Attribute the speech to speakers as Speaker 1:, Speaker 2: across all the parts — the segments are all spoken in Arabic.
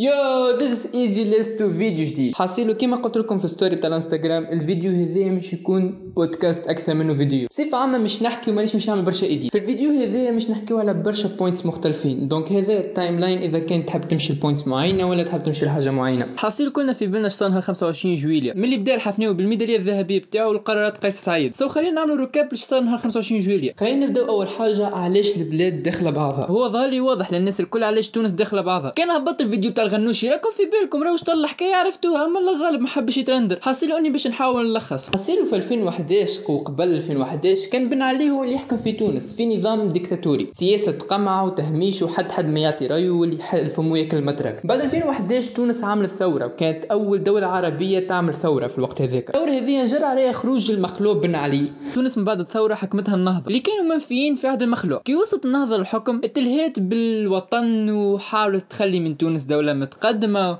Speaker 1: yo this is ليست تو فيديو جديد حاصيلو كيما قلت لكم في story تاع الانستغرام الفيديو هذايا مش يكون بودكاست أكثر منه فيديو بصفة عامة مش نحكي ومانيش مش نعمل برشا edit في الفيديو هذايا مش نحكيو على برشا points مختلفين. donc هذا ال timeline إذا كان تحب تمشي ل points معينة ولا تحب تمشي لحاجة معينة. حاصيل كلنا في بالنا شطان نهار 25 جويليا ملي بدأ الحفناوي بالميدالية الذهبية بتاعه والقرارات قيس سعيد. so خلينا نعملوا recap لشطان نهار 25 جويليا خلينا نبداو أول حاجة علاش البلاد داخلة بعضها؟ هو ظهر واضح للناس الكل علاش تونس داخلة بعضها. كان هبط الفيديو تاع الغنوشي راكم في بالكم راهو شطر الحكاية؟ عرفتوها أما الغالب ما حبش يترندر. حصيلو اني باش نحاول نلخص. حصيلو في 2011 وقبل 2011 كان بن علي هو اللي يحكم في تونس في نظام ديكتاتوري. سياسة قمع وتهميش وحد حد ما يعطي رأيه واللي الفمو ياكل مترك بعد 2011 تونس عملت ثورة وكانت أول دولة عربية تعمل ثورة في الوقت هذاك. الثورة هذه جرى عليها خروج المخلوق بن علي. تونس من بعد الثورة حكمتها النهضة. اللي كانوا منفيين في عهد المخلوق. كي وصلت النهضة للحكم اتلهيت بالوطن وحاولت تخلي من تونس دولة متقدمة.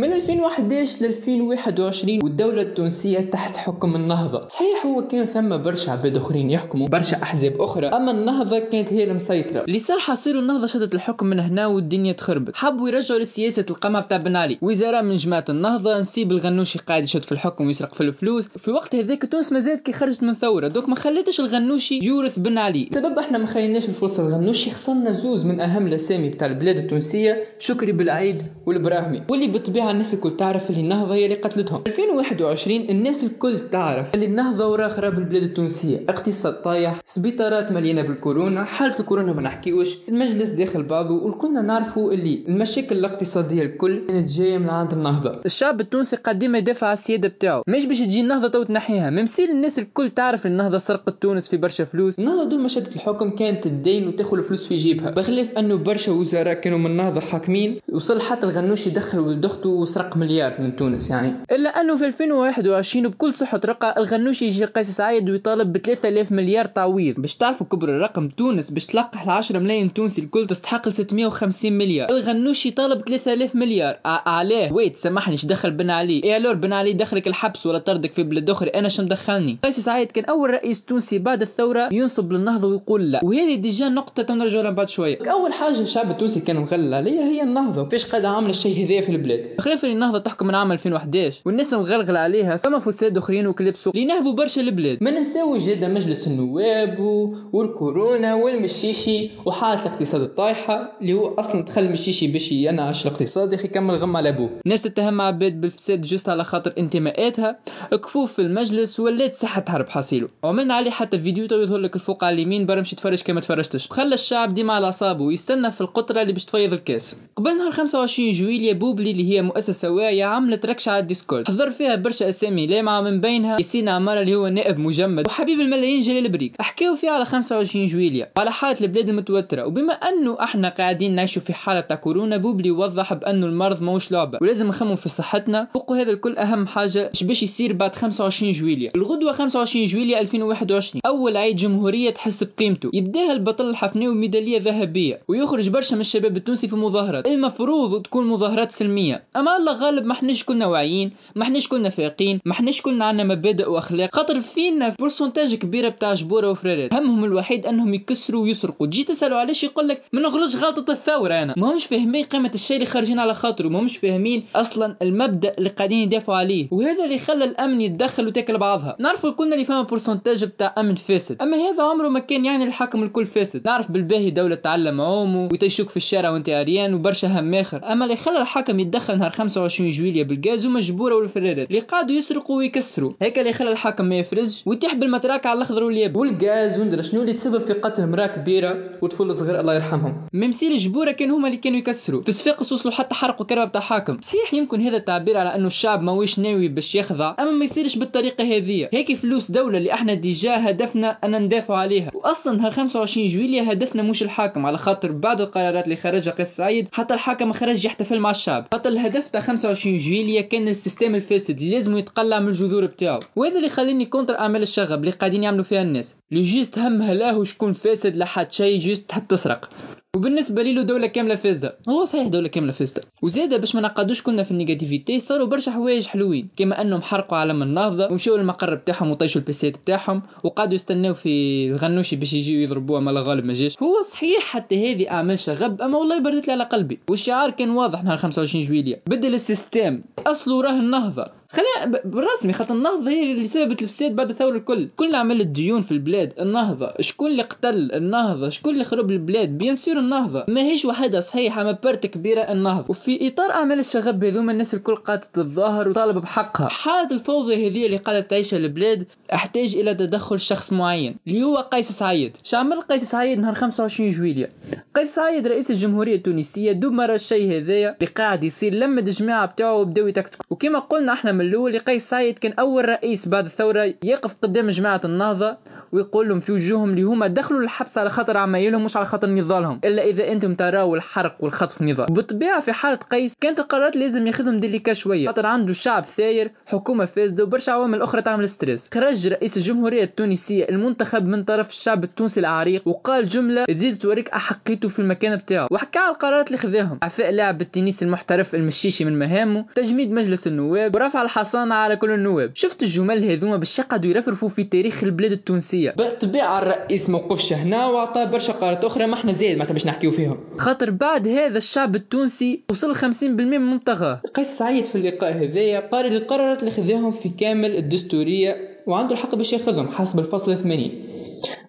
Speaker 1: من 2011 ل 2021 والدولة التونسية تحت حكم النهضة. صحيح هو كان ثم برشا عباد أخرين يحكموا برشا أحزاب أخرى أما النهضة كانت هي المسيطرة. اللي صار حصير النهضة شدت الحكم من هنا والدنيا تخربت. حبوا يرجعوا لسياسة القمع بتاع بن علي. وزراء من جماعة النهضة نسيب الغنوشي قاعد يشد في الحكم ويسرق في الفلوس. في وقت هذاك تونس مازالت كي خرجت من ثورة. donc ما خليتش الغنوشي يورث بن علي. سبب إحنا ما خليناش الفرصة الغنوشي خسرنا زوز من أهم الأسامي بتاع البلاد التونسية. شكري بالعيد والبراهمي واللي بالطبيعة الناس الكل تعرف اللي النهضة هي اللي قتلتهم. 2021 الناس الكل تعرف اللي النهضة ورا خراب البلاد التونسية. اقتصاد طايح سبيطارات مليانة بالكورونا حالة الكورونا ما نحكيوش. المجلس داخل بعضه وكلنا نعرفوا اللي المشاكل الاقتصادية الكل كانت جاية من عند النهضة. الشعب التونسي قاعد ديما يدافع على السيادة بتاعه. مش باش تجي النهضة تو تنحيها ممسيل الناس الكل تعرف النهضة سرقت تونس في برشا فلوس. النهضة دوما شدت الحكم كانت الدين وتاخذ الفلوس في جيبها. بخلاف أنه برشا وزراء كانوا من النهضة حاكمين. وصل حتى الغنوش يدخل ولد اخته وسرق مليار من تونس يعني. إلا أنه في 2021 بكل صحة رقة الغنوشي يجي قيس سعيد ويطالب ب 3000 مليار تعويض باش تعرفوا كبر الرقم تونس باش تلقح ل 10 ملايين تونسي الكل تستحق ل 650 مليار. الغنوشي طالب 3000 مليار. علاه. wait سامحني دخل بن علي؟ إيه الور بن علي دخلك الحبس ولا طردك في بلاد أخرى؟ أنا شو مدخلني قيس سعيد كان أول رئيس تونسي بعد الثورة ينصب للنهضة ويقول لا. وهذه déjà نقطة تنرجع لها بعد شوية. أول حاجة الشعب التونسي كان مغلل عليها هي النهضة. كيفاش قاعدة عاملة الشيء هذايا في البلاد؟ خلاف النهضة تحكم من عام 2011 والناس مغلغل عليها فما فساد اخرين وكلاب سوق اللي نهبوا برشا البلاد. ما ننساوش جدا مجلس النواب والكورونا والمشيشي وحالة الاقتصاد الطايحة اللي هو أصلا دخل المشيشي باش ينعش الاقتصاد يخي كمل غم على أبوه. ناس تتهم عباد بالفساد just على خاطر انتماءاتها. كفوف في المجلس ولات ساحة حرب حصيله وعملنا عليه حتى فيديو تو يظهر لك الفوق على اليمين برمشي تفرج كما تفرجتش. خلى الشعب ديما على أعصابه ويستنى في القطرة اللي باش تفيض الكاس. قبل نهار 25 جويليا بوبلي اللي هي مؤسسة واعية عملت ركشة على الديسكورد. حضر فيها برشا أسامي لامعة من بينها ياسين عمارة اللي هو نائب مجمد وحبيب الملايين جلال بريك حكاو فيه على 25 جويليا وعلى حالة البلاد المتوترة. وبما أنه إحنا قاعدين نعيشوا في حالة تاع كورونا بوبلي وضح بأنه المرض ماهوش لعبة ولازم نخمم في صحتنا. فوق هذا الكل أهم إيش باش يصير بعد 25 جويليا الغدوة 25 جويليا 2021 أول عيد جمهورية تحس بقيمته. يبداها البطل الحفناوي ميدالية ذهبية. ويخرج برشا من الشباب التونسي في مظاهرات. المفروض تكون مظاهرات سلمية. أما الله غالب ما احناش كنا واعيين ما احناش كنا فايقين ما احناش كنا عندنا مبادئ وأخلاق. خاطر فينا pourcentage كبيره بتاع جبورة وفرارات. همهم الوحيد أنهم يكسروا ويسرقوا. تجي تسالوا علاش يقول لك ما نغلطش غلطة الثورة أنا؟ ما همش فاهمين قيمة الشيء اللي خارجين على خاطره. ما همش فاهمين أصلا المبدأ اللي قاعدين يدافعوا عليه. وهذا اللي خلى الأمن يتدخل وتاكل بعضها. نعرفوا كلنا اللي فما pourcentage بتاع أمن فاسد. أما هذا عمره ما كان يعني الحاكم الكل فاسد. نعرف بالباهي دولة تعلم عومه وتيشوك في الشارع وانت عريان وبرشا هم اخر أما اللي خلى الحاكم يتدخل نهار 25 جويليا بالغاز ومجبوره والفرارات اللي قعدوا يسرقوا ويكسروا هيك اللي خلى الحاكم ما يفرزش. ويطيح بال matraque على الأخضر واليابس. والغاز وندرى شنو اللي تسبب في قتل امرأة كبيرة وطفل صغير الله يرحمهم. ممسيل الجبوره كانوا هما اللي كانوا يكسروا في صفاقس وصلوا حتى حرقوا كرهبة بتاع حاكم. صحيح يمكن هذا التعبير على أنه الشعب ماهوش ناوي باش يخضع أما ما يصيرش بالطريقة هذه. هيك فلوس دولة اللي إحنا déjà هدفنا أن ندافع عليها. واصلا نهار 25 جويليا هدفنا مش الحاكم. على خاطر بعد القرارات اللي خرجها قيس سعيد حتى الحاكم خرج يحتفل مع الشعب. حتى الهدف تاع 25 جويليا كان ال système الفاسد اللي لازم يتقلع من الجذور بتاعه وهذا اللي خليني contre أعمال الشغب اللي قاعدين يعملوا فيها الناس. اللي juste همها لا شكون فاسد لحد شيء juste تحب تسرق. وبالنسبة لي له دولة كاملة فاسدة. هو صحيح دولة كاملة فاسدة. وزاده باش ما نقعدوش كنا في ال négativité صاروا برشا حوايج حلوين. كما أنهم حرقوا علم النهضه ومشاو للمقر بتاعهم وطيشوا البيسيات بتاعهم وقعدوا يستناو في الغنوشي باش يجيو يضربوه ما غالب ما جاش. هو صحيح حتى هذه أعمال شغب أما والله بردت لي على قلبي. والشعار كان واضح نهار 25 جويليا بدل ال système أصله راه النهضة. خلينا بالرسمي خاطر النهضة هي اللي سببت الفساد بعد الثورة الكل. كل عمل الديون في البلاد النهضة شكون اللي قتل النهضة شكون اللي خرب البلاد؟ bien sûr النهضة. ما هيش وحدة صحيحة أما part كبيرة النهضة. وفي إطار أعمال الشغب هذوما الناس الكل قاعدة تتظاهر وطالب بحقها. حالة الفوضى هذه اللي قاعدة تعيشها البلاد أحتاج إلى تدخل شخص معين اللي هو قيس سعيد. شعمل قيس سعيد نهار 25 جويليا قيس سعيد رئيس الجمهورية التونسية دوب مرة الشيء هذايا اللي قاعد يصير لما الجماعة بتاعه وبداو يتكتكوا. وكما قلنا إحنا من الأول قيس سعيد كان أول رئيس بعد الثورة يقف قدام جماعة النهضة. ويقول لهم في وجوههم اللي هما دخلوا الحبس على خاطر عمايلهم مش على خاطر نضالهم إلا إذا أنتم تراوا الحرق والخطف نضال. بالطبيعة في حالة قيس كانت القرارات لازم ياخذهم délicat شوية. خاطر عنده شعب ثاير حكومة فاسدة وبرشا عوامل أخرى تعمل stress. خرج رئيس الجمهورية التونسية المنتخب من طرف الشعب التونسي العريق وقال جملة تزيد توريك أحقيته في المكان بتاعه. وحكى على القرارات اللي خذاهم. عفاء لاعب التنس المحترف المشيشي من مهامه تجميد مجلس النواب ورفع الحصانة على كل النواب. شفت الجمل هذوما باش يقعدوا يرفرفوا في تاريخ البلاد التونسية.
Speaker 2: بالطبيعه الرئيس موقفش هنا وعطى برشا قرارات أخرى ما إحنا زايد معناتها باش نحكيو فيهم.
Speaker 1: خاطر بعد هذا الشعب التونسي وصل 50% من منطقة.
Speaker 2: قيس سعيد في اللقاء هذايا قال القرارات اللي خذاهم في كامل الدستورية وعنده الحق باش ياخذهم حسب الفصل 80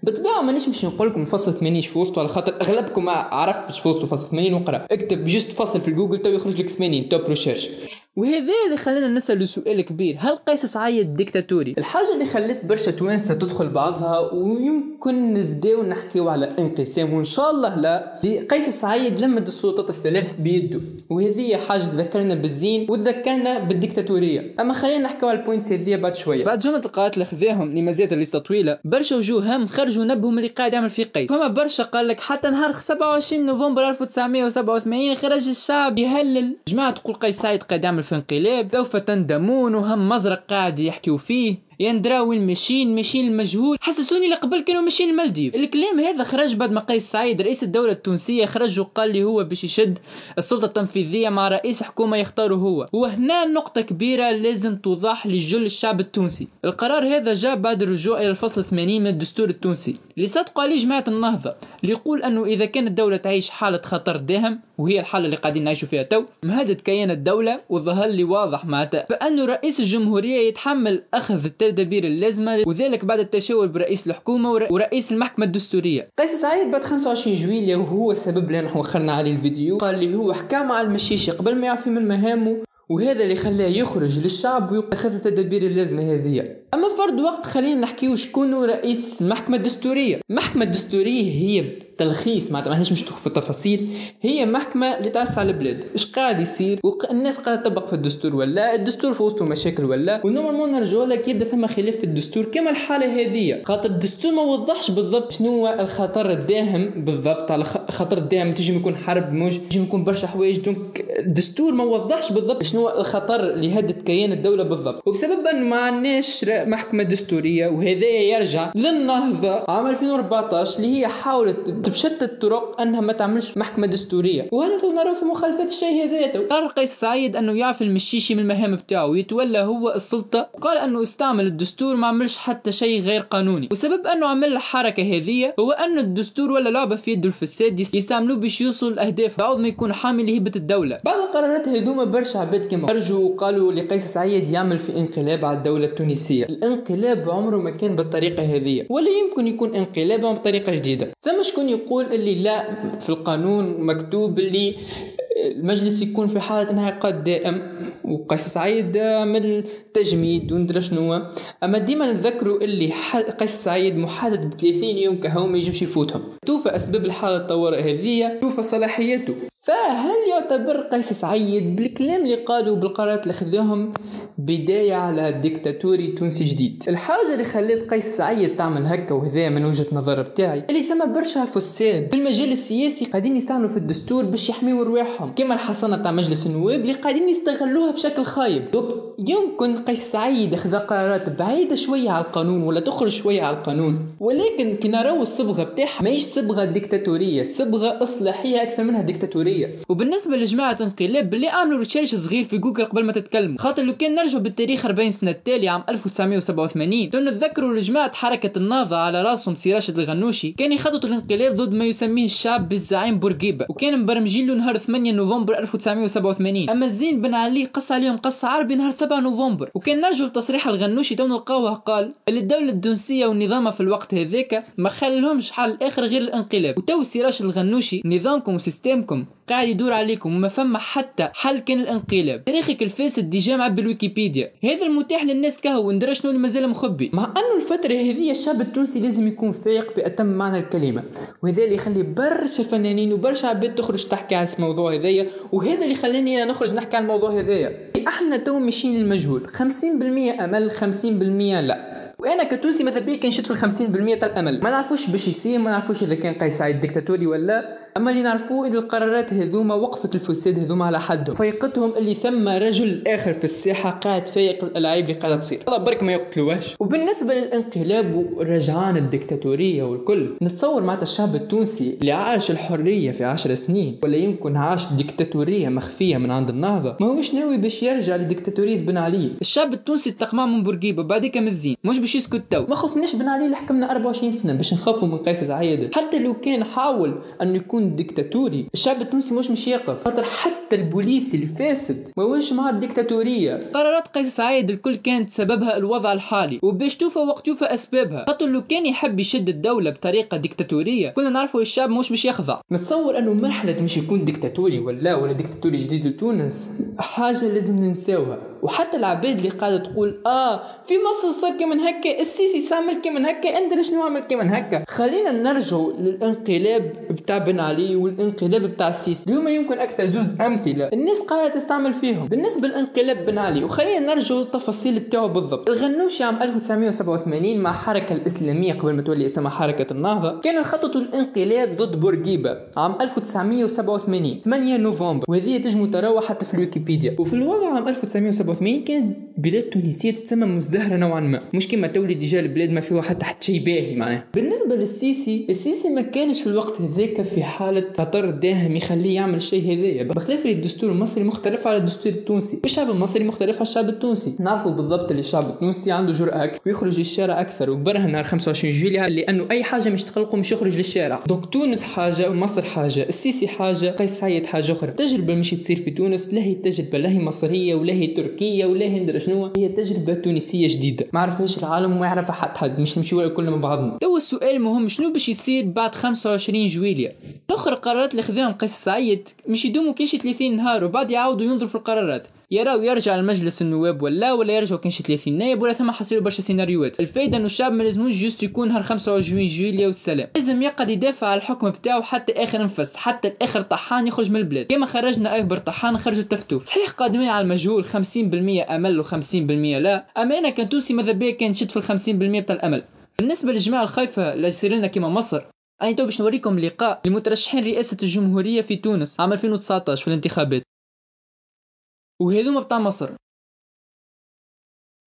Speaker 2: بالطبيعة مانيش باش نقول لكم الفصل 80 وسطه على خاطر أغلبكم ما عرفش وسطه فصل 80 وقرأ. اكتب juste فصل في جوجل تو يخرج لك 80 top research
Speaker 1: وهذا اللي خلانا نسأل سؤال كبير. هل قيس سعيد ديكتاتوري؟
Speaker 2: الحاجة اللي خلت برشا توانسة تدخل بعضها ويمكن نبداو نحكيو على انقسام وإن شاء الله لا. قيس سعيد لمد السلطات الثلاث بيده وهذه حاجة تذكرنا بالزين وتذكرنا بالديكتاتورية. أما خلينا نحكيو على ال points هذه بعد شوية.
Speaker 1: بعد جملة القرارات اللي خذاهم لما زادت الليستة طويلة برشا وجوه هم خرجوا نبهم اللي قاعد يعمل فيه قيس فما برشا قال لك حتى نهار 27 نوفمبر 1987 خرج الشعب يهلل. جماعة تقول قيس سعيد قاعد يعمل في انقلاب سوف تندمون وهم مزرق قاعد يحكيو فيه. يندرا وين ماشيين ماشيين المجهول. حسسوني اللي قبل كانوا ماشيين المالديف. الكلام هذا خرج بعد ما قيس سعيد رئيس الدولة التونسية خرج وقال لي هو باش يشد السلطة التنفيذية مع رئيس حكومة يختاره هو. وهنا نقطة كبيرة لازم توضح لجل الشعب التونسي. القرار هذا جاء بعد الرجوع إلى الفصل 80 من الدستور التونسي. اللي صدقوا عليه جماعة النهضة. اللي يقول أنه إذا كانت الدولة تعيش حالة خطر داهم وهي الحالة اللي قاعدين نعيشوا فيها تو. مهدد كيان الدولة وظهر لي واضح معناتها. فأنه رئيس الجمهورية يتحمل أخذ التدابير اللازمة وذلك بعد التشاور برئيس الحكومة ورئيس المحكمة الدستورية.
Speaker 2: قيس سعيد بعد 25 جويلية وهو السبب اللي نحن وخرنا عليه الفيديو قال لي هو حكى مع المشيشي قبل ما يعفي من مهامه وهذا اللي خلاه يخرج للشعب ويأخذ التدابير اللازمة هذه. أما فرد وقت خلينا نحكيو شكون رئيس المحكمة الدستورية. المحكمة الدستورية هي تلخيص معناتها مانيش مش في التفاصيل. هي محكمة اللي تأسس على البلاد. إيش قاعد يصير؟ والناس قاعدة تطبق في الدستور ولا؟ الدستور في وسطه مشاكل ولا؟ و normalement نرجعوا لك يبدأ ثم خلاف في الدستور كما الحالة هذه. خاطر الدستور ما وضحش بالضبط شنو هو الخطر الداهم بالضبط. على خطر الداهم تجي يكون حرب موج تجي يكون برشا حوايج. donc الدستور ما وضحش بالضبط شنو هو الخطر اللي يهدد كيان الدولة بالضبط. وبسبب انه ما عندناش محكمة دستورية وهذا يرجع للنهضة عام 2014 اللي هي حاولت بشتى الطرق أنها ما تعملش محكمة دستورية. وهذا نرى في مخالفة الشيء هذا
Speaker 1: قرر قيس سعيد أنه يعفي المشيشي من المهام بتاعه ويتولى هو السلطة. وقال أنه استعمل الدستور ما عملش حتى شيء غير قانوني. وسبب أنه عمل الحركة هذه هو أن الدستور ولا لعبة في يده الفساد يستعملوه باش يوصلوا الاهداف بعض ما يكون حامل لهبة الدولة.
Speaker 2: بعض القرارات هذوما برشا عباد كما خرجوا وقالوا لقيس سعيد يعمل في انقلاب على الدولة التونسية. الانقلاب عمره ما كان بالطريقة هذه ولا يمكن يكون انقلاب بطريقة جديدة. ثم شكون يقول اللي لا في القانون مكتوب اللي المجلس يكون في حالة انعقاد دائم وقيس سعيد عمل تجميد وندرى شنو. أما ديما نذكروا اللي قيس سعيد محدد ب 30 يوم كهو ما يجمش يفوتهم. توفى أسباب الحالة الطوارئ هذه توفى صلاحيته. فهل يعتبر قيس سعيد بالكلام اللي قالوا بالقرارات اللي خذاهم بداية على ديكتاتوري تونسي جديد. الحاجة اللي خلت قيس سعيد تعمل هكا وهذا من وجهة نظر بتاعي اللي ثم برشا فساد. في المجال السياسي قاعدين يستعملوا في الدستور باش يحميوا رواحهم. كما الحصانة تاع مجلس النواب اللي قاعدين يستغلوها بشكل خايب. دوك يمكن قيس سعيد اخذ قرارات بعيدة شوية على القانون ولا تخرج شوية على القانون. ولكن كي نراو الصبغة بتاعها ماهيش صبغة ديكتاتورية صبغة إصلاحية أكثر منها ديكتاتورية. وبالنسبة لجماعة انقلاب باللي عملوا recherche صغير في جوجل قبل ما تتكلموا خاطر لو كان نرجعوا بالتاريخ 40 سنة التالي عام 1987 نتذكروا لجماعة حركة النهضة على رأسهم سي راشد الغنوشي كان يخططوا لانقلاب ضد ما يسميه الشعب بالزعيم بورقيبة وكان مبرمجين له نهار 8 نوفمبر 1987 أما الزين بن علي قص عليهم قص عربي نهار 7 نوفمبر. وكان نرجعو لتصريح الغنوشي تو نلقاوه قال اللي الدولة التونسية ونظامها في الوقت هذاك ما خلهمش حل آخر غير الانقلاب. وتو سي راشد الغنوشي نظامكم و système كم قاعد يدور عليكم وما فما حتى حل كان الانقلاب. تاريخك الفاسد ديجا معبية بالويكيبيديا. هذا المتاح للناس كهو وندرى شنو اللي مازال مخبي. مع انه الفترة هذه الشعب التونسي لازم يكون فايق بأتم معنى الكلمة. وهذا اللي يخلي برشا فنانين وبرشا عباد تخرج تحكي على الموضوع هذايا. وهذا اللي خلاني أنا نخرج نحكي على الموضوع هذايا. أحنا تو ماشيين للمجهول. 50% أمل 50% لا. وأنا كتونسي ماذا بيا كنشد في ال 50% تاع الأمل. ما نعرفوش باش يصير ما نعرفوش إذا كان قيس سعيد ديكتاتوري ولا أما اللي نعرفوه إن القرارات هذوما وقفت الفساد هذوما على حدهم. فيقتهم اللي ثم رجل آخر في الساحة قاعد فايق الألعاب اللي قاعدة تصير. الله برك ما يقتلوهاش. وبالنسبة للانقلاب ورجعان الديكتاتوريه والكل نتصور معناتها الشعب التونسي اللي عاش الحرية في عشر سنين ولا يمكن عاش ديكتاتوريه مخفية من عند النهضة. ما هوش ناوي باش يرجع لديكتاتوريه بن علي. الشعب التونسي تقمع من بورقيبة بعديك من الزين. مش باش يسكت تو ما خفناش بن علي اللي حكمنا 24 سنة باش نخافوا من قيس سعيد حتى لو كان حاول انه يكون ديكتاتوري. الشعب التونسي مش مش يقف. خاطر حتى البوليسي الفاسد ما هوش مع الديكتاتوريه قرارات قيس سعيد الكل كانت سببها الوضع الحالي. وباش توفى وقت يوفى أسبابها. خاطر لو كان يحب يشد الدولة بطريقة ديكتاتورية كنا نعرفوا الشعب مش باش يخضع. نتصور أنه مرحلة مش يكون ديكتاتوري ولا ولا ديكتاتوري جديد لتونس حاجة لازم ننساوها. وحتى العباد اللي قاعدة تقول آه في مصر صار كمان هكا السيسي سامل كمان هكا انت ليش نعمل كمان هكا. خلينا نرجعوا للانقلاب بتاع بن علي والانقلاب بتاع السيسي. اليوم يمكن أكثر زوز أمثلة الناس قاعدة تستعمل فيهم. بالنسبة للانقلاب بن علي وخلينا نرجعوا للتفاصيل بتاعه بالضبط. الغنوشي عام 1987 مع الحركه الإسلامية قبل ما تولي اسمها حركة النهضة كانوا يخططوا الانقلاب ضد بورقيبة عام 1987 8 نوفمبر. وهذه تجمو تراوح حتى في الويكيبيديا. وفي الوضع عام 1987 كانت بلاد تونسية تتسمى مزدهرة نوعا ما. مش كما تولي déjà البلاد ما فيها حتى حتى شيء باهي معناها. بالنسبة للسيسي السيسي ما كانش في الوقت هذاك في حالة خطر داهم يخليه يعمل الشيء هذايا. بخلاف الدستور المصري مختلف على الدستور التونسي. والشعب المصري مختلف على الشعب التونسي. نعرفوا بالضبط اللي الشعب التونسي عنده جرأة أكثر ويخرج للشارع أكثر. وبرهن نهار 25 جويليا لأنه أي حاجة مش تقلقه مش يخرج للشارع. donc تونس حاجة ومصر حاجة. السيسي حاجة قيس سعيد حاجة أخرى. التجربة مش تصير في تونس لا هي تجربة لا هي مصرية ولا هي تركية ولا هي شنو هي تجربة تونسية جديدة. ما عرفهاش العالم وما يعرفها حد حد مش نمشيو كلنا مع بعضنا. تو السؤال المهم شنو باش يصير بعد 25 جويليا الآخر القرارات اللي خذاهم قيس سعيد مش يدوموا كيش 30 نهار وبعد يعاودوا ينظروا في القرارات. يراو يرجع لمجلس النواب ولا ولا يرجعوا كانش 30 نائب ولا ثم حصيروا برشا سيناريوهات. الفايدة إنه الشعب ما لازموش juste يكون نهار 25 جويليا والسلام. لازم يقعد يدافع على الحكم بتاعه حتى آخر نفس حتى الآخر طحان يخرج من البلاد. كما خرجنا أكبر طحان خرجوا التفتوف. صحيح قادمين على المجهول 50% أمل و50% لا. اما أنا كتونسي ماذا بيا كنشد في ال 50% بتاع الأمل. بالنسبة للجماعة الخايفة اللي يصير لنا كما مصر. أنا تو باش نوريكم لقاء لمترشحين رئاسة الجمهورية في تونس عام 2019 في الانتخابات. وهذوما بتاع مصر.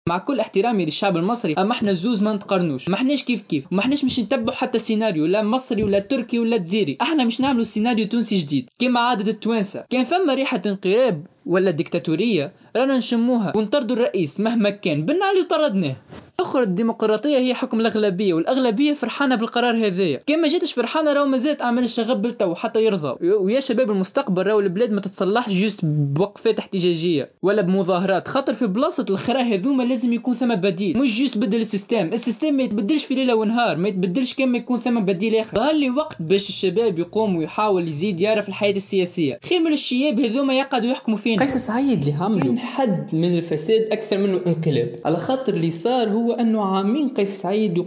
Speaker 2: مع كل احترامي للشعب المصري أما إحنا زوز ما نتقارنوش. ما إحناش كيف كيف. ما إحناش مش نتبعوا حتى سيناريو لا مصري ولا تركي ولا جزائري إحنا مش نعملوا سيناريو تونسي جديد. كما عادة التوانسة. كان فما ريحة انقلاب ولا ديكتاتورية رانا نشموها ونطردوا الرئيس مهما كان بنا علي طردناه. اخر الديمقراطية هي حكم الأغلبية والأغلبية فرحانة بالقرار هذايا. كان ما جاتش فرحانة راهو مازالت أعمال الشغب بالتو حتى يرضى. ويا شباب المستقبل راهو البلاد ما تتصلحش juste بوقفات احتجاجية ولا بمظاهرات. خاطر في بلاصة الخرا هذوما لازم يكون ثم بديل. مش juste بدل ال système. ال système ما يتبدلش في ليلة ونهار ما يتبدلش كان ما يكون ثم بديل آخر. ظهر لي وقت باش الشباب يقوم ويحاول يزيد يعرف الحياة السياسية. خير من الشياب هذوما يقعدوا يحكموا فينا قيس سعيد اللي عملوا حد من الفساد أكثر منه انقلاب على خاطر اللي صار هو أنه عامين قيس سعيد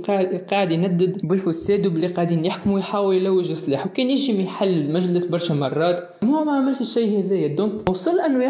Speaker 2: قاعد يندد بالفساد وبلي قاعدين يحكموا ويحاول يلوج سلاح وكان يجي يحل المجلس برشا مرات. هو ما عملش الشيء هذايا. donc وصل أنه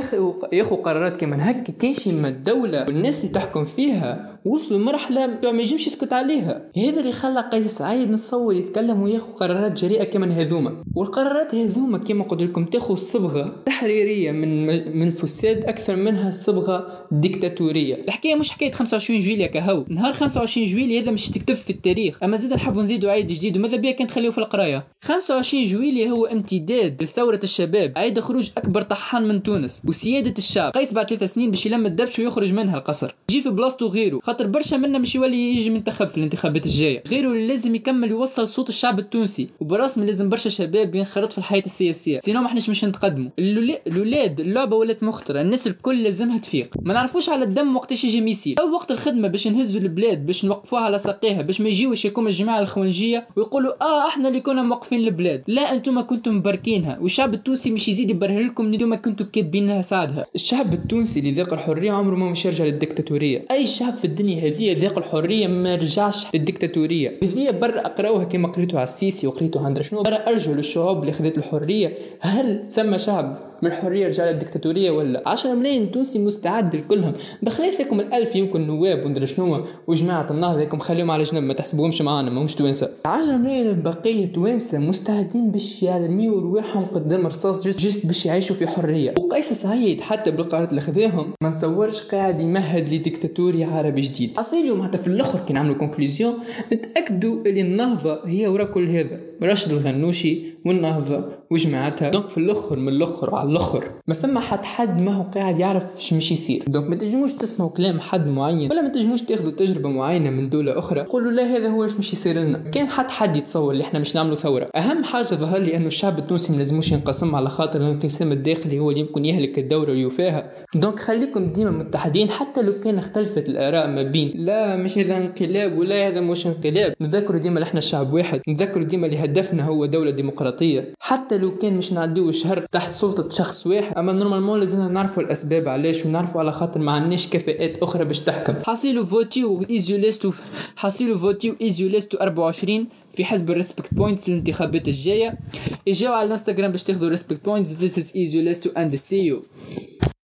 Speaker 2: ياخذ قرارات كمان هكا. كاين شي من الدولة والناس اللي تحكم فيها وصلوا مرحلة ما ينجمش يسكت عليها. هذا اللي خلى قيس سعيد نتصور يتكلم وياخذ قرارات جريئة كما هذوما. والقرارات هذوما كما قلت لكم تاخذ صبغة تحريرية من من فساد أكثر منها صبغة ديكتاتورية. الحكاية مش حكاية 25 جويليا كهو. نهار 25 جويليا هذا مش تكتب في التاريخ. أما زيد نحب نزيدوا عيد جديد وماذا بيا كان تخليه في القراية؟ 25 جويليا هو امتداد لثورة الشباب. عيد خروج أكبر طحان من تونس وسيادة الشعب. قيس بعد ثلاث سنين باش يلم الدبش ويخرج منها القصر. يجي في بلاصتو غيره. خاطر برشا منا مش يولي يجي منتخب في الانتخابات الجاية. غيره اللي لازم يكمل يوصل صوت الشعب التونسي. وبرسم لازم برشا شباب ينخرط في الحياة السياسية. sinon ما احناش مش نتقدموا. الاولاد اللعبة ولات مخطرة. الناس الكل لازمها تفيق ما نعرفوش على الدم وقتاش يجي missile أو وقت الخدمة باش نهزوا البلاد باش نوقفوها على ساقيها باش ما يجيوش يكون الجماعة الخونجية ويقولوا آه إحنا اللي كنا موقفين البلاد. لا أنتم كنتم مباركينها. والشعب التونسي مش يزيد يبرهن لكم أنتم كنتوا كابينها سعدها. الشعب التونسي اللي ذاق الحرية عمره ما مش يرجع للديكتاتوريه أي شعب في الدنيا هذه ذاق الحرية ما رجعش للديكتاتوريه هذه برا أقراوها كما قريتوا على السيسي وقريتوا عند شنو؟ برا ارجعوا للشعوب اللي خذت الحرية. هل ثم شعب؟ من الحريه رجع للديكتاتوريه ولا؟ 10 ملايين تونسي مستعد لكلهم. بخلاف فيكم الألف يمكن نواب وندري شنو وجماعة النهضة هيكم خليهم على جنب ما تحسبوهمش معانا ماهمش توانسة. 10 ملايين البقية توانسة مستعدين باش يرميوا رواحهم قدام رصاص juste, juste باش يعيشوا في حرية. وقيس سعيد حتى بالقرارات اللي خذاهم. ما نتصورش قاعد يمهد لديكتاتوري عربي جديد. أصيلهم حتى في الأخر كي نعملوا conclusion نتأكدوا اللي النهضة هي ورا كل هذا. راشد الغنوشي والنهضة وجماعتها donc في الأخر من الأخر على الأخر. ما ثم حد حد ما هو قاعد يعرف إيش مش يصير. donc ما تنجموش تسمعوا كلام حد معين ولا ما تنجموش تاخذوا تجربة معينة من دولة أخرى. قولوا لا هذا هو مش يصير لنا. كان حد حد يتصور اللي إحنا مش نعملوا ثورة. أهم حاجة ظهر لي إنه الشعب التونسي ما لازموش ينقسم على خاطر الانقسام الداخلي هو اللي يمكن يهلك الدولة ويوفاها. donc خليكم ديما متحدين حتى لو كان اختلفت الآراء ما بين لا مش هذا انقلاب ولا هذا مش انقلاب. نذكروا ديما إحنا شعب واحد. نذكروا ديما اللي هدفنا هو دولة ديمقراطية. حتى لو كان مش نعديو الشهر تحت سلطة شخص واحد أما normalement لازم نعرفوا الأسباب علاش ونعرفوا على خاطر ما عندناش كفاءات أخرى باش تحكم. حصيلو فوتيو ايزوليستو حصيلو فوتيو ايزوليستو 24 في حسب الريسبكت بوينتس للانتخابات الجاية. إجاو على الانستغرام باش تاخذوا ريسبكت بوينتس easy list to end see you